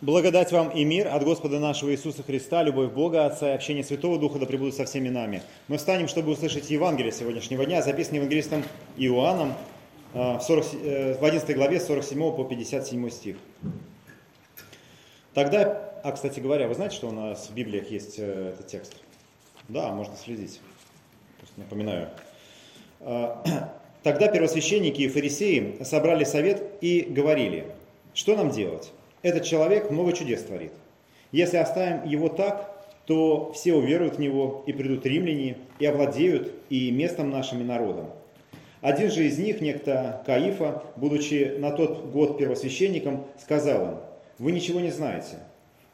Благодать вам и мир от Господа нашего Иисуса Христа, любовь Бога Отца и общение Святого Духа да пребудут со всеми нами. Мы встанем, чтобы услышать Евангелие сегодняшнего дня, записанное евангелистом Иоанном э, в, 40, э, в 11 главе с 47 по 57 стих. Тогда, а, кстати говоря, вы знаете, что у нас в Библиях есть э, этот текст? Да, можно следить. Напоминаю. Тогда первосвященники и фарисеи собрали совет и говорили, что нам делать? Этот человек много чудес творит. Если оставим его так, то все уверуют в него, и придут римляне, и овладеют и местом нашим, и народом. Один же из них, некто Каифа, будучи на тот год первосвященником, сказал им, «Вы ничего не знаете,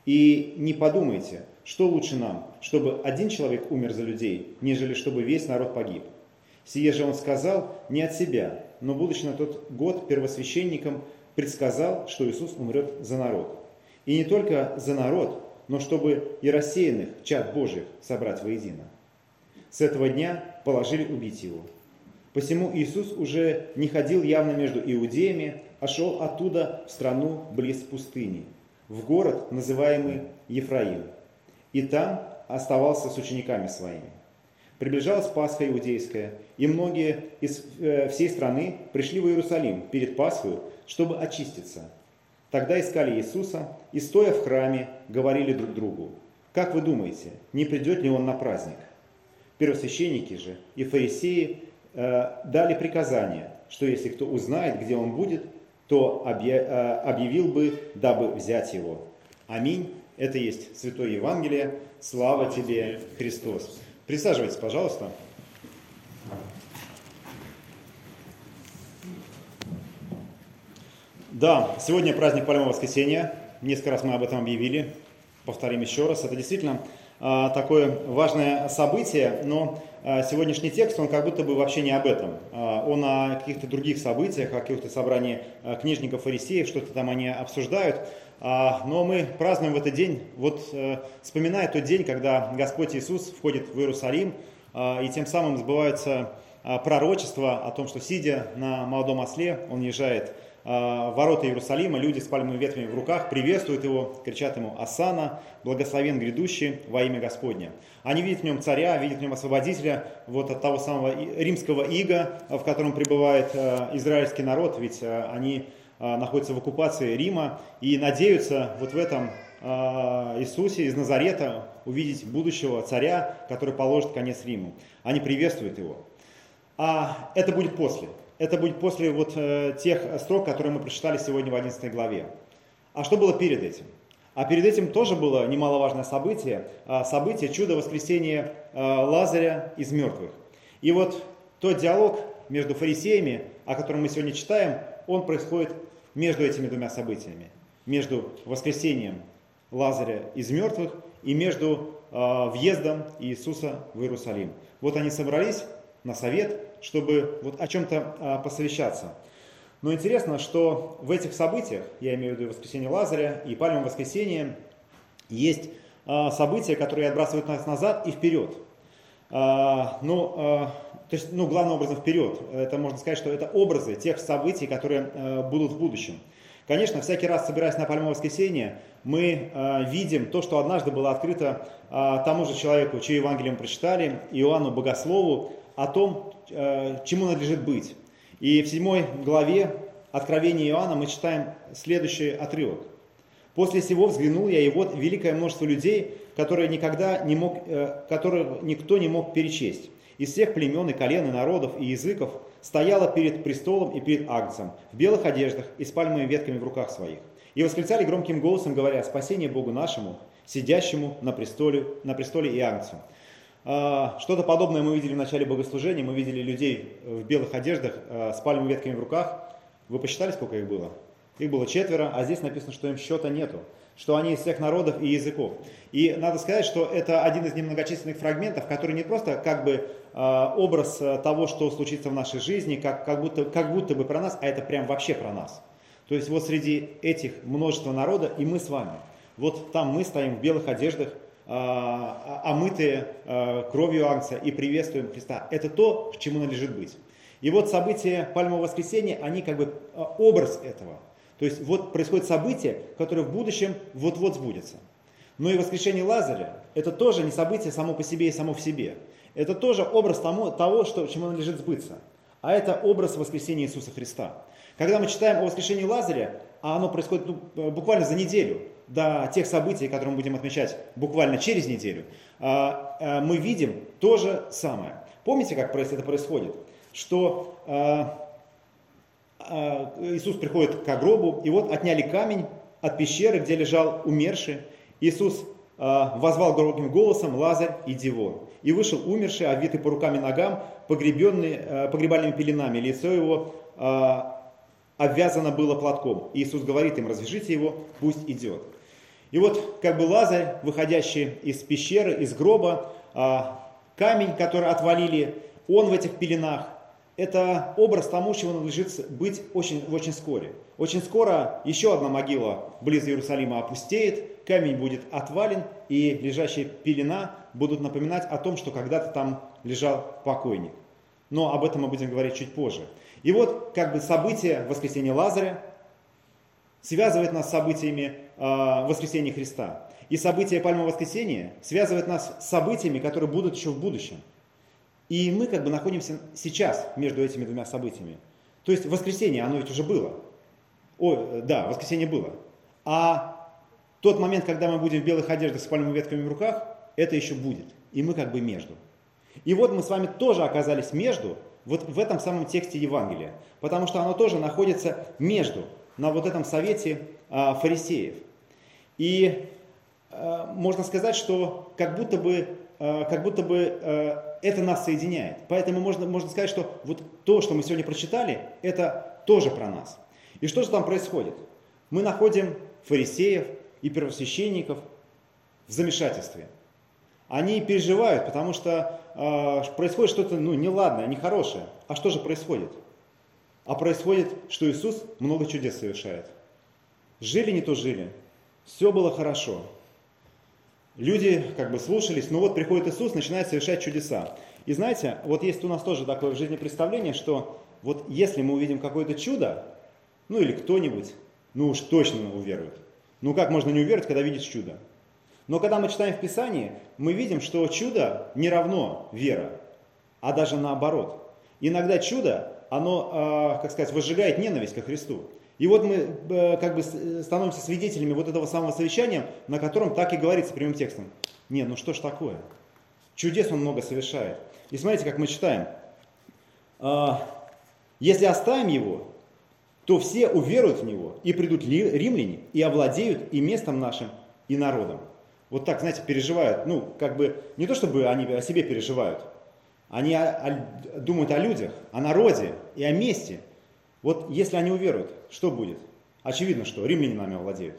и не подумайте, что лучше нам, чтобы один человек умер за людей, нежели чтобы весь народ погиб. Сие же он сказал не от себя, но, будучи на тот год первосвященником, предсказал, что Иисус умрет за народ. И не только за народ, но чтобы и рассеянных чад Божьих собрать воедино. С этого дня положили убить его. Посему Иисус уже не ходил явно между иудеями, а шел оттуда в страну близ пустыни, в город, называемый Ефраим. И там оставался с учениками своими. Приближалась Пасха иудейская, и многие из э, всей страны пришли в Иерусалим перед Пасхой, чтобы очиститься. Тогда искали Иисуса и, стоя в храме, говорили друг другу, «Как вы думаете, не придет ли Он на праздник?» Первосвященники же и фарисеи э, дали приказание, что если кто узнает, где Он будет, то э, объявил бы, дабы взять Его. Аминь. Это есть Святое Евангелие. Слава тебе, Христос. Присаживайтесь, пожалуйста. Да, сегодня праздник Пальмового воскресенья. Несколько раз мы об этом объявили. Повторим еще раз. Это действительно а, такое важное событие, но а, сегодняшний текст, он как будто бы вообще не об этом. А, он о каких-то других событиях, о каких-то собрании а, книжников, фарисеев, что-то там они обсуждают. А, но мы празднуем в этот день, вот э, вспоминая тот день, когда Господь Иисус входит в Иерусалим, а, и тем самым сбывается а, пророчество о том, что сидя на молодом осле, он езжает в ворота Иерусалима, люди с пальмовыми ветвями в руках приветствуют его, кричат ему «Асана, благословен грядущий во имя Господня». Они видят в нем царя, видят в нем освободителя вот от того самого римского ига, в котором пребывает э, израильский народ, ведь э, они а, находятся в оккупации Рима и надеются вот в этом а, Иисусе из Назарета увидеть будущего царя, который положит конец Риму. Они приветствуют его. А это будет после. Это будет после вот э, тех строк, которые мы прочитали сегодня в 11 главе. А что было перед этим? А перед этим тоже было немаловажное событие, а, событие чудо воскресения Лазаря из мертвых. И вот тот диалог между фарисеями, о котором мы сегодня читаем, он происходит между этими двумя событиями, между воскресением Лазаря из мертвых и между э, въездом Иисуса в Иерусалим. Вот они собрались на совет, чтобы вот о чем-то э, посовещаться. Но интересно, что в этих событиях, я имею в виду воскресение Лазаря и Пальмовое воскресение, есть э, события, которые отбрасывают нас назад и вперед. Э, ну, то есть, ну, главным образом вперед. Это можно сказать, что это образы тех событий, которые э, будут в будущем. Конечно, всякий раз, собираясь на Пальмовое воскресенье, мы э, видим то, что однажды было открыто э, тому же человеку, чье Евангелие мы прочитали, Иоанну Богослову, о том, э, чему надлежит быть. И в седьмой главе Откровения Иоанна мы читаем следующий отрывок. «После сего взглянул я, и вот великое множество людей, которые никогда не мог, э, которых никто не мог перечесть из всех племен и колен, и народов, и языков, стояла перед престолом и перед Агнцем, в белых одеждах и с пальмовыми ветками в руках своих. И восклицали громким голосом, говоря, «Спасение Богу нашему, сидящему на престоле, на престоле и Агнцу». Что-то подобное мы видели в начале богослужения, мы видели людей в белых одеждах а, с пальмовыми ветками в руках. Вы посчитали, сколько их было? Их было четверо, а здесь написано, что им счета нету что они из всех народов и языков. И надо сказать, что это один из немногочисленных фрагментов, который не просто как бы а, образ э, того, что случится в нашей жизни, как, как, будто, как будто бы про нас, а это прям вообще про нас. То есть вот среди этих множества народа и мы с вами. Вот там мы стоим в белых одеждах, а, а, омытые кровью Агнца и приветствуем Христа. Это то, к чему надлежит быть. И вот события Пальмового воскресенья, они как бы образ этого – То есть вот происходит событие, которое в будущем вот-вот сбудется. Но и воскрешение Лазаря – это тоже не событие само по себе и само в себе. Это тоже образ тому, того, что, чему надлежит сбыться. А это образ воскресения Иисуса Христа. Когда мы читаем о воскрешении Лазаря, а оно происходит ну, буквально за неделю до тех событий, которые мы будем отмечать буквально через неделю, а, а, мы видим то же самое. Помните, как это происходит? Что а, Иисус приходит к гробу, и вот отняли камень от пещеры, где лежал умерший. Иисус возвал громким голосом «Лазарь, иди вон». И вышел умерший, обвитый по рукам и ногам, погребенный погребальными пеленами. Лицо его обвязано было платком. И Иисус говорит им, развяжите его, пусть идет. И вот как бы Лазарь, выходящий из пещеры, из гроба, а, камень, который отвалили, он в этих пеленах, это образ тому, чего надлежит быть очень, очень вскоре. Очень скоро еще одна могила близ Иерусалима опустеет, камень будет отвален, и лежащие пелена будут напоминать о том, что когда-то там лежал покойник. Но об этом мы будем говорить чуть позже. И вот как бы событие воскресения Лазаря связывает нас с событиями э, воскресения Христа. И событие Пальмового воскресения связывает нас с событиями, которые будут еще в будущем. И мы как бы находимся сейчас между этими двумя событиями. То есть воскресенье, оно ведь уже было. О, да, воскресенье было. А тот момент, когда мы будем в белых одеждах с пальмовыми ветками в руках, это еще будет. И мы как бы между. И вот мы с вами тоже оказались между, вот в этом самом тексте Евангелия. Потому что оно тоже находится между, на вот этом совете а, фарисеев. И а, можно сказать, что как будто бы, как будто бы а, это нас соединяет. Поэтому можно, можно сказать, что вот то, что мы сегодня прочитали, это тоже про нас. И что же там происходит? Мы находим фарисеев и первосвященников в замешательстве. Они переживают, потому что э, происходит что-то ну, неладное, нехорошее. А что же происходит? А происходит, что Иисус много чудес совершает. Жили не то жили, все было хорошо. Люди как бы слушались, но вот приходит Иисус, начинает совершать чудеса. И знаете, вот есть у нас тоже такое в жизни представление, что вот если мы увидим какое-то чудо, ну или кто-нибудь, ну уж точно уверует. Ну как можно не уверовать, когда видишь чудо? Но когда мы читаем в Писании, мы видим, что чудо не равно вера, а даже наоборот. Иногда чудо, оно, а, как сказать, возжигает ненависть ко Христу. И вот мы э, как бы становимся свидетелями вот этого самого совещания, на котором так и говорится прямым текстом. Нет, ну что ж такое? Чудес он много совершает. И смотрите, как мы читаем. «А, Если оставим его, то все уверуют в него, и придут римляне, и овладеют и местом нашим, и народом вот так, знаете, переживают, ну, как бы, не то чтобы они о себе переживают, они о, о, думают о людях, о народе и о месте. Вот если они уверуют, что будет? Очевидно, что римляне нами овладеют.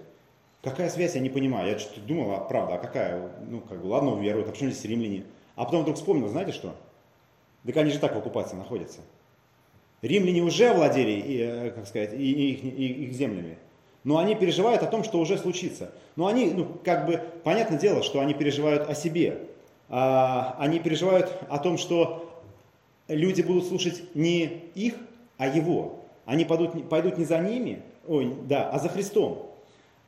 Какая связь, я не понимаю. Я что-то думал, а правда, а какая? Ну, как бы, ладно, уверуют, а почему здесь римляне? А потом вдруг вспомнил, знаете что? Так они же так в оккупации находятся. Римляне уже овладели, и, э, как сказать, и, и, и их землями но они переживают о том, что уже случится. Но они, ну, как бы, понятное дело, что они переживают о себе. А, они переживают о том, что люди будут слушать не их, а его. Они пойдут, пойдут не за ними, ой, да, а за Христом.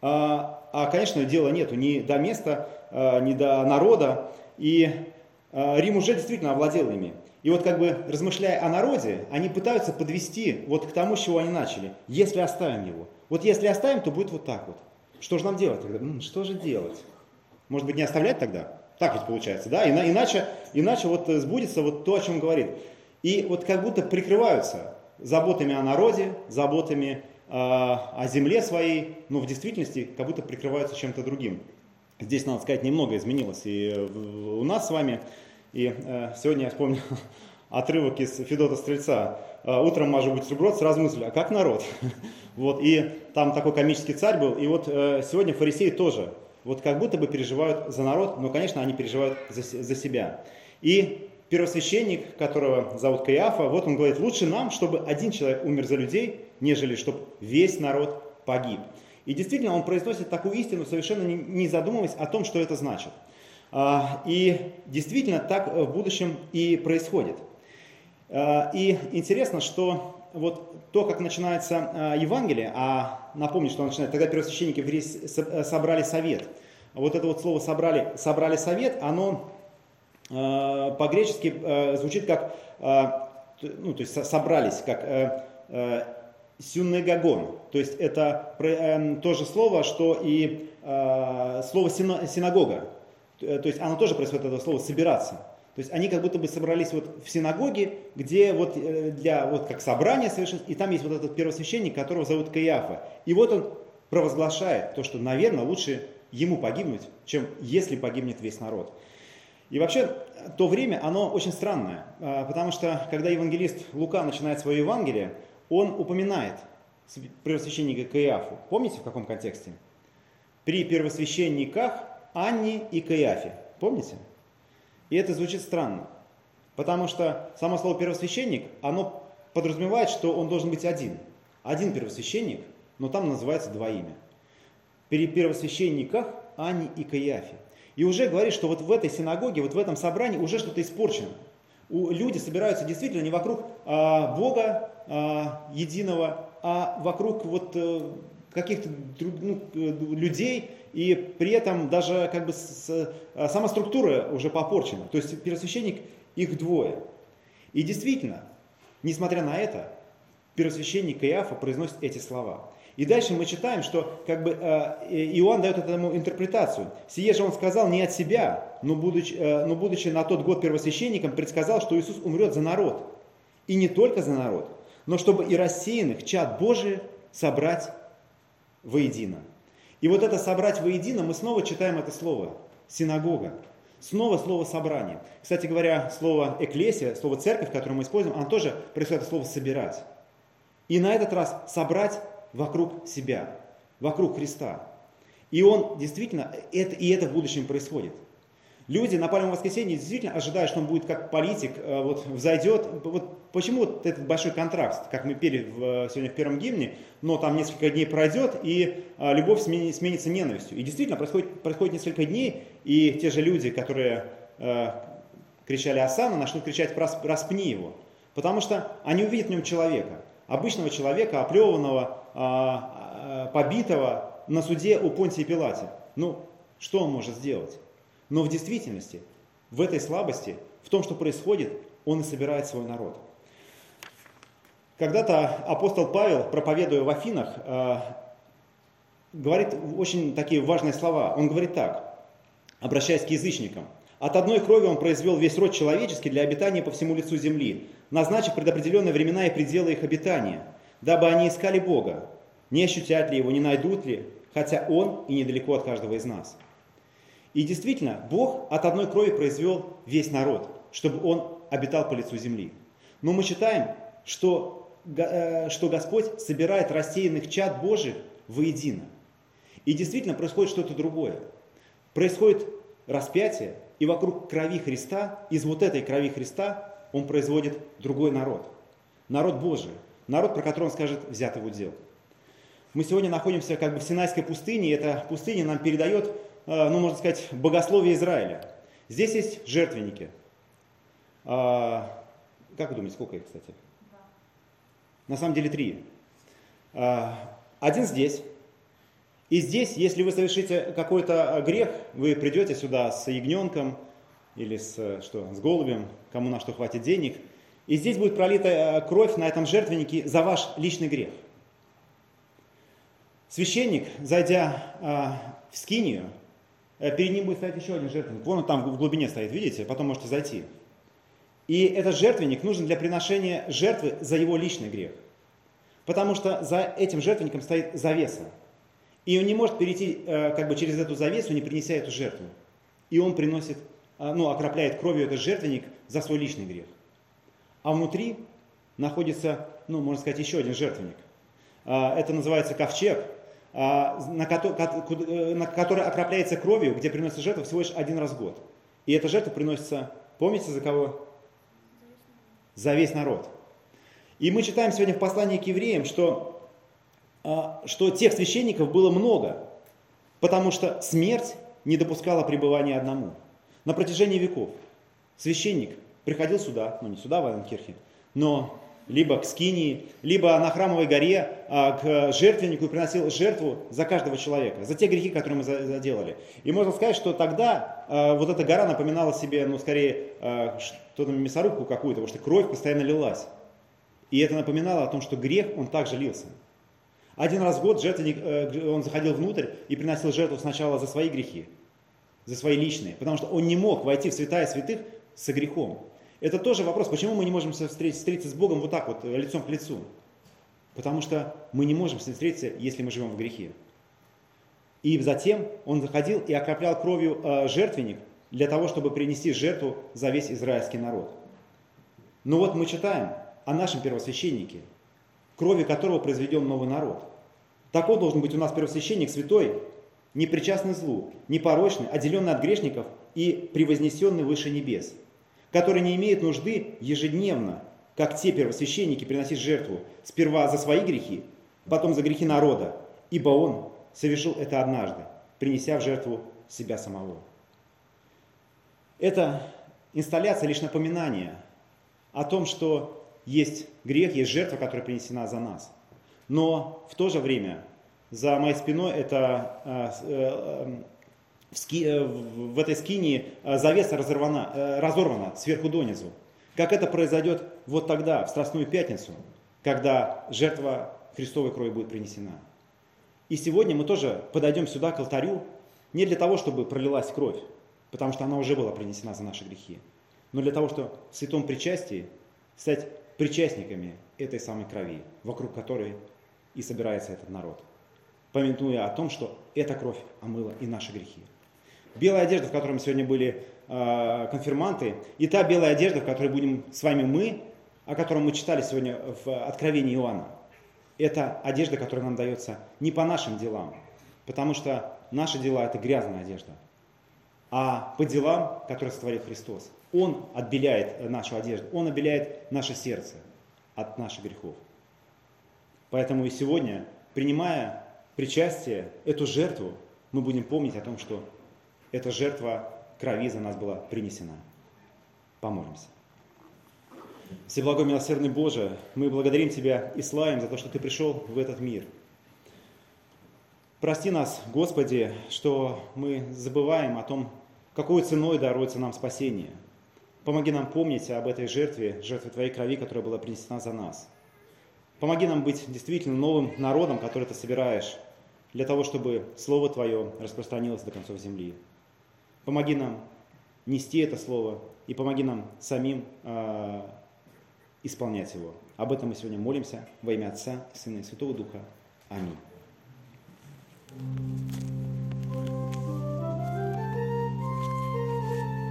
А, а, конечно, дела нету ни до места, а, ни до народа. И а, Рим уже действительно овладел ими. И вот как бы размышляя о народе, они пытаются подвести вот к тому, с чего они начали, если оставим его. Вот если оставим, то будет вот так вот. Что же нам делать тогда? М, что же делать? Может быть, не оставлять тогда? Так ведь получается, да? Иначе, иначе вот сбудется вот то, о чем говорит. И вот как будто прикрываются заботами о народе, заботами э, о земле своей, но в действительности как будто прикрываются чем-то другим. Здесь, надо сказать, немного изменилось и у нас с вами. И э, сегодня я вспомнил отрывок из Федота Стрельца. Э, Утром мажу бутерброд, сразу мысль, а как народ? Вот, и там такой комический царь был, и вот э, сегодня фарисеи тоже, вот как будто бы переживают за народ, но, конечно, они переживают за, за себя. И первосвященник, которого зовут Каиафа, вот он говорит, лучше нам, чтобы один человек умер за людей, нежели чтобы весь народ погиб. И действительно, он произносит такую истину, совершенно не задумываясь о том, что это значит. А, и действительно так в будущем и происходит. А, и интересно, что вот то, как начинается э, Евангелие, а напомню, что он начинает, тогда первосвященники собрали совет. Вот это вот слово собрали, собрали совет, оно по-гречески э, звучит как, э, ну, то есть собрались, как э, э, сюннегагон. То есть это э, то же слово, что и э, слово синагога. То есть оно тоже происходит от этого слова собираться. То есть они как будто бы собрались вот в синагоге, где вот э, для вот как собрания совершенно, и там есть вот этот первосвященник, которого зовут Каиафа. И вот он провозглашает то, что, наверное, лучше ему погибнуть, чем если погибнет весь народ. И вообще, то время, оно очень странное, а, потому что, когда евангелист Лука начинает свое Евангелие, он упоминает первосвященника Каиафу. Помните, в каком контексте? При первосвященниках Анне и Каиафе. Помните? И это звучит странно, потому что само слово первосвященник, оно подразумевает, что он должен быть один. Один первосвященник, но там называется два имя. При первосвященниках Анне и Каиафе. И уже говорит, что вот в этой синагоге, вот в этом собрании уже что-то испорчено. Люди собираются действительно не вокруг а, Бога а, единого, а вокруг вот а, каких-то ну, людей, и при этом даже как бы с, а, сама структура уже попорчена. То есть первосвященник их двое. И действительно, несмотря на это, первосвященник Иафа произносит эти слова. И дальше мы читаем, что как бы э, Иоанн дает этому интерпретацию. Сие же он сказал не от себя, но будучи, э, но будучи на тот год первосвященником, предсказал, что Иисус умрет за народ. И не только за народ, но чтобы и рассеянных чад Божий собрать воедино. И вот это собрать воедино, мы снова читаем это слово, синагога. Снова слово собрание. Кстати говоря, слово эклесия, слово церковь, которое мы используем, оно тоже происходит от слова собирать. И на этот раз собрать вокруг себя, вокруг Христа. И он действительно, это, и это в будущем происходит. Люди на Пальмовом воскресенье действительно ожидают, что он будет как политик, э, вот взойдет. Вот почему вот этот большой контраст, как мы пели в, сегодня в первом гимне, но там несколько дней пройдет, и э, любовь сменится ненавистью. И действительно происходит, происходит несколько дней, и те же люди, которые э, кричали Асана, начнут кричать «распни его». Потому что они увидят в нем человека, обычного человека, оплеванного, э, побитого на суде у Понтия Пилате. Ну, что он может сделать? Но в действительности, в этой слабости, в том, что происходит, он и собирает свой народ. Когда-то апостол Павел, проповедуя в Афинах, э, говорит очень такие важные слова. Он говорит так, обращаясь к язычникам. От одной крови он произвел весь род человеческий для обитания по всему лицу земли, назначив предопределенные времена и пределы их обитания, дабы они искали Бога, не ощутят ли его, не найдут ли, хотя он и недалеко от каждого из нас. И действительно, Бог от одной крови произвел весь народ, чтобы он обитал по лицу земли. Но мы читаем, что, э, что Господь собирает рассеянных чад Божьих воедино. И действительно происходит что-то другое. Происходит распятие, и вокруг крови Христа, из вот этой крови Христа, он производит другой народ. Народ Божий. Народ, про который он скажет, взятый в удел. Мы сегодня находимся как бы в Синайской пустыне, и эта пустыня нам передает Э, ну, можно сказать, богословие Израиля. Здесь есть жертвенники. А, как вы думаете, сколько их, кстати? На самом деле три. А, один здесь. И здесь, если вы совершите какой-то грех, вы придете сюда с ягненком или с, что, с голубем, кому на что хватит денег, и здесь будет пролита э, кровь на этом жертвеннике за ваш личный грех. Священник, зайдя а, в скинию, Э, перед ним будет стоять еще один жертвенник. Вон он там в глубине стоит, видите? Потом можете зайти. И этот жертвенник нужен для приношения жертвы за его личный грех. Потому что за этим жертвенником стоит завеса. И он не может перейти э, как бы через эту завесу, не принеся эту жертву. И он приносит, э, ну, окропляет кровью этот жертвенник за свой личный грех. А внутри находится, ну, можно сказать, еще один жертвенник. Это называется ковчег, а, э, на который окропляется кровью, где приносится жертва всего лишь один раз в год. И эта жертва приносится, помните, за кого? За весь народ. И мы читаем сегодня в послании к евреям, что, а, что тех священников было много, потому что смерть не допускала пребывания одному. На протяжении веков священник приходил сюда, ну не сюда, в Айленкирхе, но либо к скинии, либо на храмовой горе а, к жертвеннику и приносил жертву за каждого человека, за те грехи, которые мы заделали. И можно сказать, что тогда а, вот эта гора напоминала себе, ну, скорее, а, что-то мясорубку какую-то, потому что кровь постоянно лилась. И это напоминало о том, что грех, он также лился. Один раз в год жертвенник, э, он заходил внутрь и приносил жертву сначала за свои грехи, за свои личные, потому что он не мог войти в святая святых со грехом. Это тоже вопрос, почему мы не можем встретиться с Богом вот так вот, э, лицом к лицу? Потому что мы не можем встретиться, если мы живем в грехе. И затем он заходил и окроплял кровью э, жертвенник для того, чтобы принести жертву за весь израильский народ. Но вот мы читаем о нашем первосвященнике, крови которого произведен новый народ. Такой должен быть у нас первосвященник святой, непричастный злу, непорочный, отделенный от грешников и превознесенный выше небес – который не имеет нужды ежедневно, как те первосвященники, приносить жертву сперва за свои грехи, потом за грехи народа, ибо он совершил это однажды, принеся в жертву себя самого. Эта инсталляция лишь напоминание о том, что есть грех, есть жертва, которая принесена за нас. Но в то же время за моей спиной это э, э, в, ски, э, в этой скинии завеса разорвана, разорвана сверху донизу. Как это произойдет вот тогда, в Страстную Пятницу, когда жертва Христовой крови будет принесена. И сегодня мы тоже подойдем сюда, к алтарю, не для того, чтобы пролилась кровь, потому что она уже была принесена за наши грехи, но для того, чтобы в святом причастии стать причастниками этой самой крови, вокруг которой и собирается этот народ, помянуя о том, что эта кровь омыла и наши грехи белая одежда, в которой сегодня были э, конфирманты, и та белая одежда, в которой будем с вами мы, о котором мы читали сегодня в Откровении Иоанна. Это одежда, которая нам дается не по нашим делам, потому что наши дела – это грязная одежда, а по делам, которые сотворил Христос. Он отбеляет нашу одежду, Он отбеляет наше сердце от наших грехов. Поэтому и сегодня, принимая причастие, эту жертву, мы будем помнить о том, что эта жертва крови за нас была принесена. Помолимся. Всеблагой милосердный Боже, мы благодарим Тебя и славим за то, что Ты пришел в этот мир. Прости нас, Господи, что мы забываем о том, какой ценой даруется нам спасение. Помоги нам помнить об этой жертве, жертве Твоей крови, которая была принесена за нас. Помоги нам быть действительно новым народом, который Ты собираешь, для того, чтобы Слово Твое распространилось до концов земли. Помоги нам нести это слово и помоги нам самим э, исполнять его. Об этом мы сегодня молимся во имя Отца, Сына и Святого Духа. Аминь.